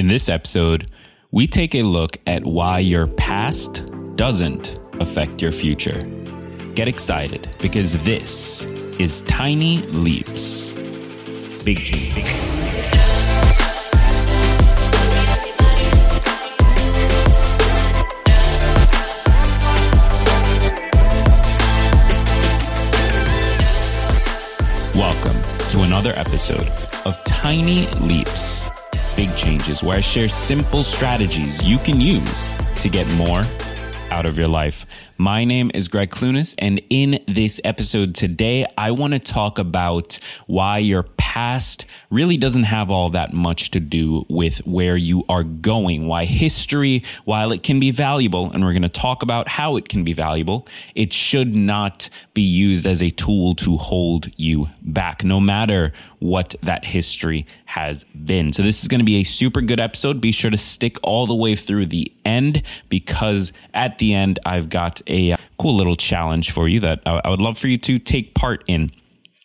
In this episode, we take a look at why your past doesn't affect your future. Get excited because this is Tiny Leaps. Big change. Welcome to another episode of Tiny Leaps, Big Changes, where I share simple strategies you can use to get more out of your life. My name is Greg Clunis, and in this episode today, I want to talk about why your past really doesn't have all that much to do with where you are going. Why history, while it can be valuable, and we're going to talk about how it can be valuable, it should not be used as a tool to hold you back, no matter what that history has been. So, this is going to be a super good episode. Be sure to stick all the way through the end because at the end, I've got a cool little challenge for you that I would love for you to take part in.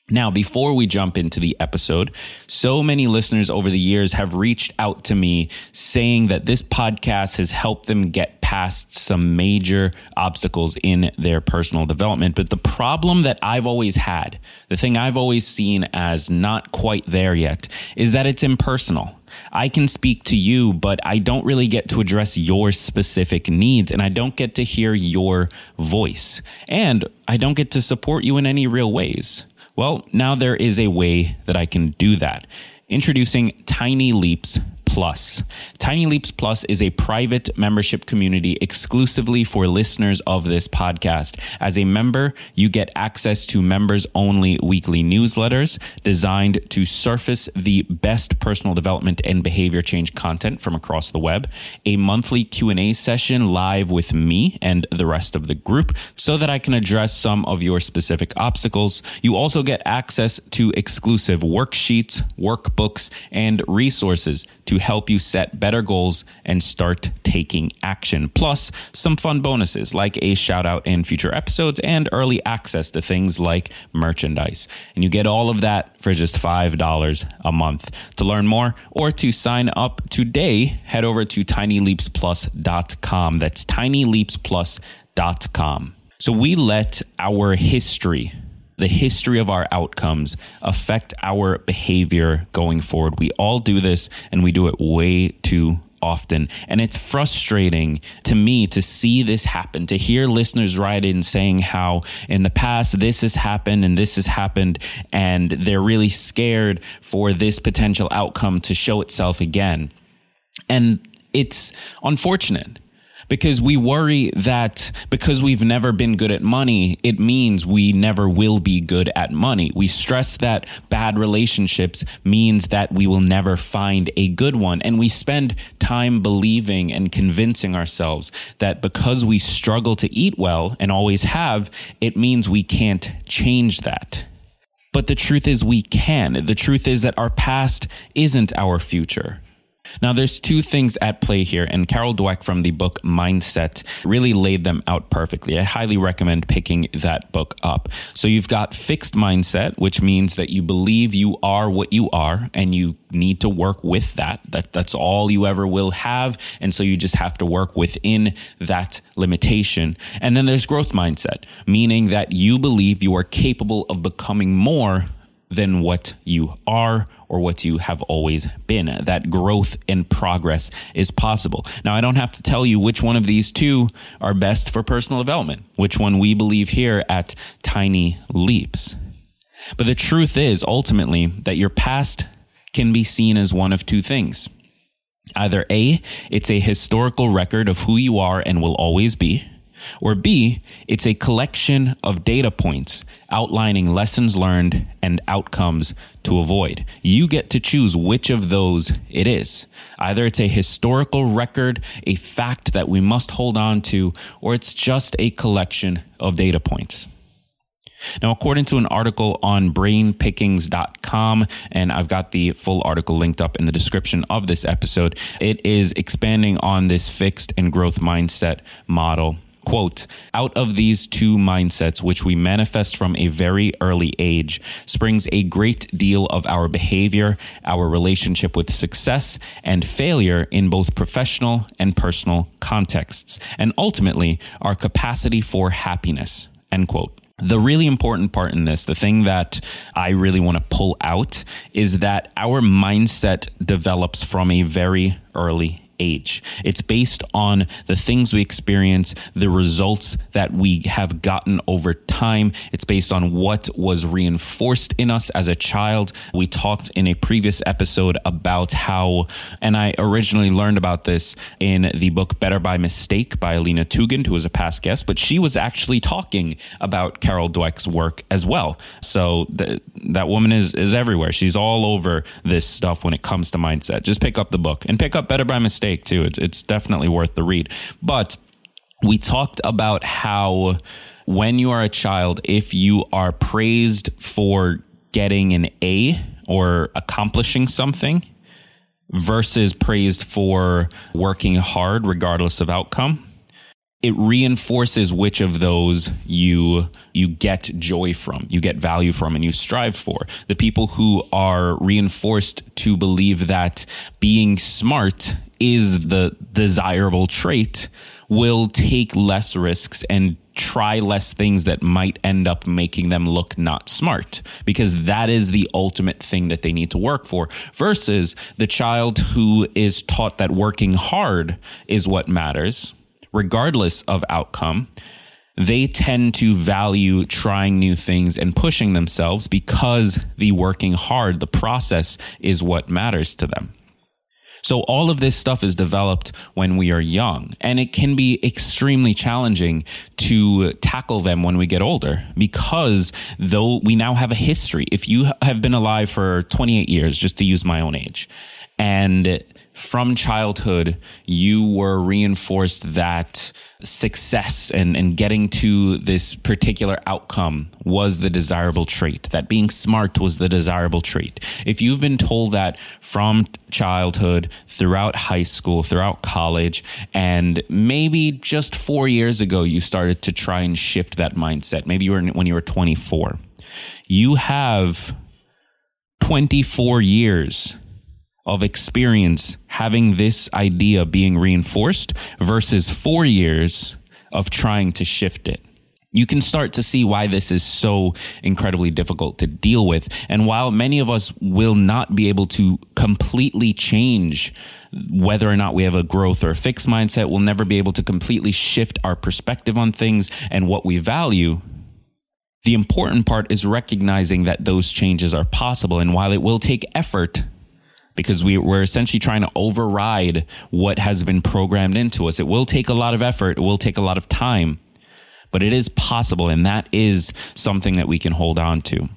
Now, before we jump into the episode, so many listeners over the years have reached out to me saying that this podcast has helped them get past some major obstacles in their personal development. But the problem that I've always had, the thing I've always seen as not quite there yet, is that it's impersonal. I can speak to you, but I don't really get to address your specific needs and I don't get to hear your voice. And I don't get to support you in any real ways. Well, now there is a way that I can do that. Introducing Tiny Leaps Plus. Tiny Leaps Plus is a private membership community exclusively for listeners of this podcast. As a member, you get access to members only weekly newsletters designed to surface the best personal development and behavior change content from across the web, a monthly Q&A session live with me and the rest of the group so that I can address some of your specific obstacles. You also get access to exclusive worksheets, workbooks, and resources to help you set better goals and start taking action. Plus, some fun bonuses like a shout out in future episodes and early access to things like merchandise. And you get all of that for just $5 a month. To learn more or to sign up today, head over to tinyleapsplus.com. That's tinyleapsplus.com. So we let our history the history of our outcomes affect our behavior going forward. We all do this and we do it way too often. And it's frustrating to me to see this happen, to hear listeners write in saying how in the past this has happened and this has happened, and they're really scared for this potential outcome to show itself again. And it's unfortunate because we worry that because we've never been good at money, it means we never will be good at money. We stress that bad relationships means that we will never find a good one. And we spend time believing and convincing ourselves that because we struggle to eat well and always have, it means we can't change that. But the truth is, we can. The truth is that our past isn't our future. Now, there's two things at play here, and Carol Dweck from the book Mindset really laid them out perfectly. I highly recommend picking that book up. So, you've got fixed mindset, which means that you believe you are what you are, and you need to work with that. That that's all you ever will have, and so you just have to work within that limitation. And then there's growth mindset, meaning that you believe you are capable of becoming more than what you are or what you have always been. That growth and progress is possible. Now, I don't have to tell you which one of these two are best for personal development, which one we believe here at Tiny Leaps. But the truth is ultimately that your past can be seen as one of two things. Either A, it's a historical record of who you are and will always be or B, it's a collection of data points outlining lessons learned and outcomes to avoid. You get to choose which of those it is. Either it's a historical record, a fact that we must hold on to, or it's just a collection of data points. Now, according to an article on brainpickings.com, and I've got the full article linked up in the description of this episode, it is expanding on this fixed and growth mindset model Quote, out of these two mindsets, which we manifest from a very early age, springs a great deal of our behavior, our relationship with success and failure in both professional and personal contexts, and ultimately our capacity for happiness. End quote. The really important part in this, the thing that I really want to pull out, is that our mindset develops from a very early age. It's based on the things we experience, the results that we have gotten over time. It's based on what was reinforced in us as a child. We talked in a previous episode about how, and I originally learned about this in the book Better by Mistake by Alina Tugend, who was a past guest, but she was actually talking about Carol Dweck's work as well. So th- that woman is, is everywhere. She's all over this stuff when it comes to mindset. Just pick up the book and pick up Better by Mistake mistake too. It's it's definitely worth the read. But we talked about how when you are a child, if you are praised for getting an A or accomplishing something versus praised for working hard regardless of outcome, it reinforces which of those you you get joy from, you get value from and you strive for. The people who are reinforced to believe that being smart is the desirable trait will take less risks and try less things that might end up making them look not smart because that is the ultimate thing that they need to work for versus the child who is taught that working hard is what matters regardless of outcome they tend to value trying new things and pushing themselves because the working hard the process is what matters to them. So all of this stuff is developed when we are young and it can be extremely challenging to tackle them when we get older because though we now have a history, if you have been alive for 28 years, just to use my own age, and from childhood, you were reinforced that success and, and getting to this particular outcome was the desirable trait, that being smart was the desirable trait. If you've been told that from childhood, throughout high school, throughout college, and maybe just four years ago, you started to try and shift that mindset, maybe you were when you were 24, you have 24 years of experience having this idea being reinforced versus four years of trying to shift it. You can start to see why this is so incredibly difficult to deal with. And while many of us will not be able to completely change whether or not we have a growth or a fixed mindset, we'll never be able to completely shift our perspective on things and what we value. The important part is recognizing that those changes are possible. And while it will take effort, because we, we're essentially trying to override what has been programmed into us. It will take a lot of effort. It will take a lot of time, but it is possible. And that is something that we can hold on to.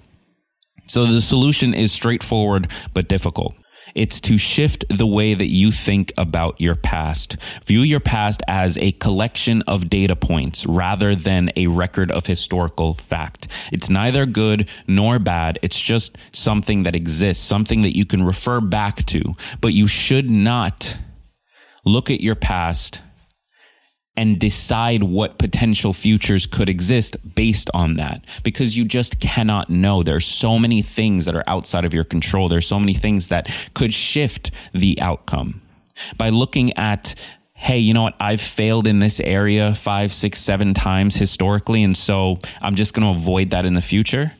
So the solution is straightforward, but difficult. It's to shift the way that you think about your past. View your past as a collection of data points rather than a record of historical fact. It's neither good nor bad. It's just something that exists, something that you can refer back to. But you should not look at your past and decide what potential futures could exist based on that because you just cannot know. There's so many things that are outside of your control. There's so many things that could shift the outcome. By looking at hey, you know what? I've failed in this area five, six, seven times historically. And so I'm just going to avoid that in the future.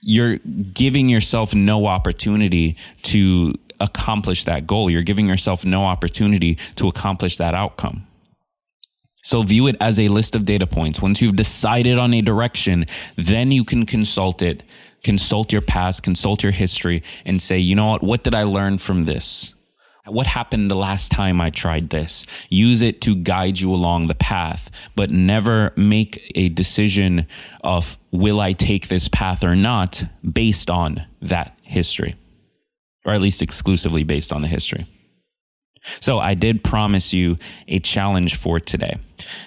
You're giving yourself no opportunity to accomplish that goal. You're giving yourself no opportunity to accomplish that outcome. So view it as a list of data points. Once you've decided on a direction, then you can consult it, consult your past, consult your history and say, you know what? What did I learn from this? What happened the last time I tried this? Use it to guide you along the path, but never make a decision of will I take this path or not based on that history, or at least exclusively based on the history. So I did promise you a challenge for today.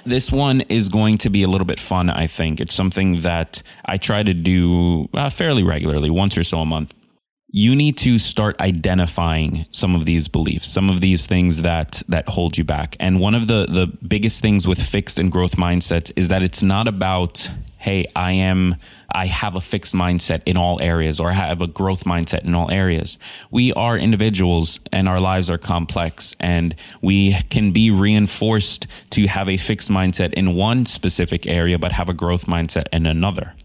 This one is going to be a little bit fun, I think. It's something that I try to do uh, fairly regularly, once or so a month. You need to start identifying some of these beliefs, some of these things that that hold you back. And one of the the biggest things with fixed and growth mindsets is that it's not about, hey, I am I have a fixed mindset in all areas or I have a growth mindset in all areas. We are individuals and our lives are complex and we can be reinforced to have a fixed mindset in one specific area but have a growth mindset in another.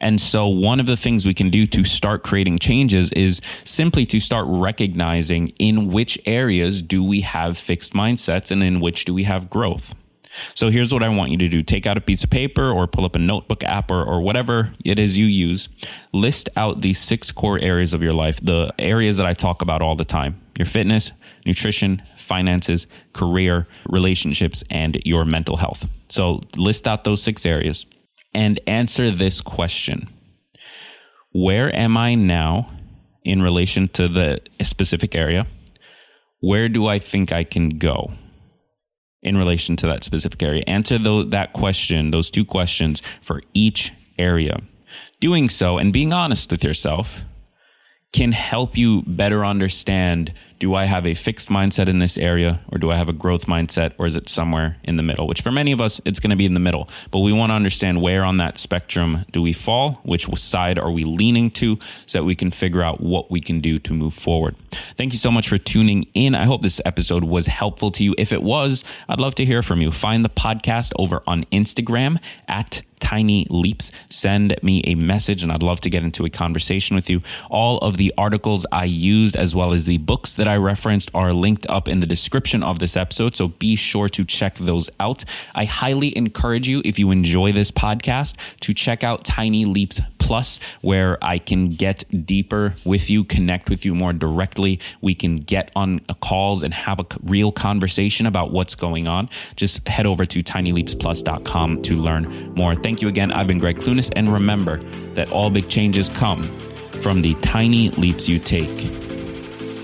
And so, one of the things we can do to start creating changes is simply to start recognizing in which areas do we have fixed mindsets and in which do we have growth. So, here's what I want you to do take out a piece of paper or pull up a notebook app or, or whatever it is you use. List out these six core areas of your life, the areas that I talk about all the time your fitness, nutrition, finances, career, relationships, and your mental health. So, list out those six areas and answer this question Where am I now in relation to the specific area? Where do I think I can go in relation to that specific area? Answer that question, those two questions for each area. Doing so and being honest with yourself can help you better understand do I have a fixed mindset in this area or do I have a growth mindset or is it somewhere in the middle? Which for many of us, it's going to be in the middle. But we want to understand where on that spectrum do we fall? Which side are we leaning to so that we can figure out what we can do to move forward? Thank you so much for tuning in. I hope this episode was helpful to you. If it was, I'd love to hear from you. Find the podcast over on Instagram at tiny leaps, send me a message and I'd love to get into a conversation with you. All of the articles I used, as well as the books that I referenced, are linked up in the description of this episode. So be sure to check those out. I highly encourage you, if you enjoy this podcast, to check out Tiny Leaps Plus, where I can get deeper with you, connect with you more directly. We can get on calls and have a real conversation about what's going on. Just head over to tinyleapsplus.com to learn more. Thank you again. I've been Greg Clunis, and remember that all big changes come from the tiny leaps you take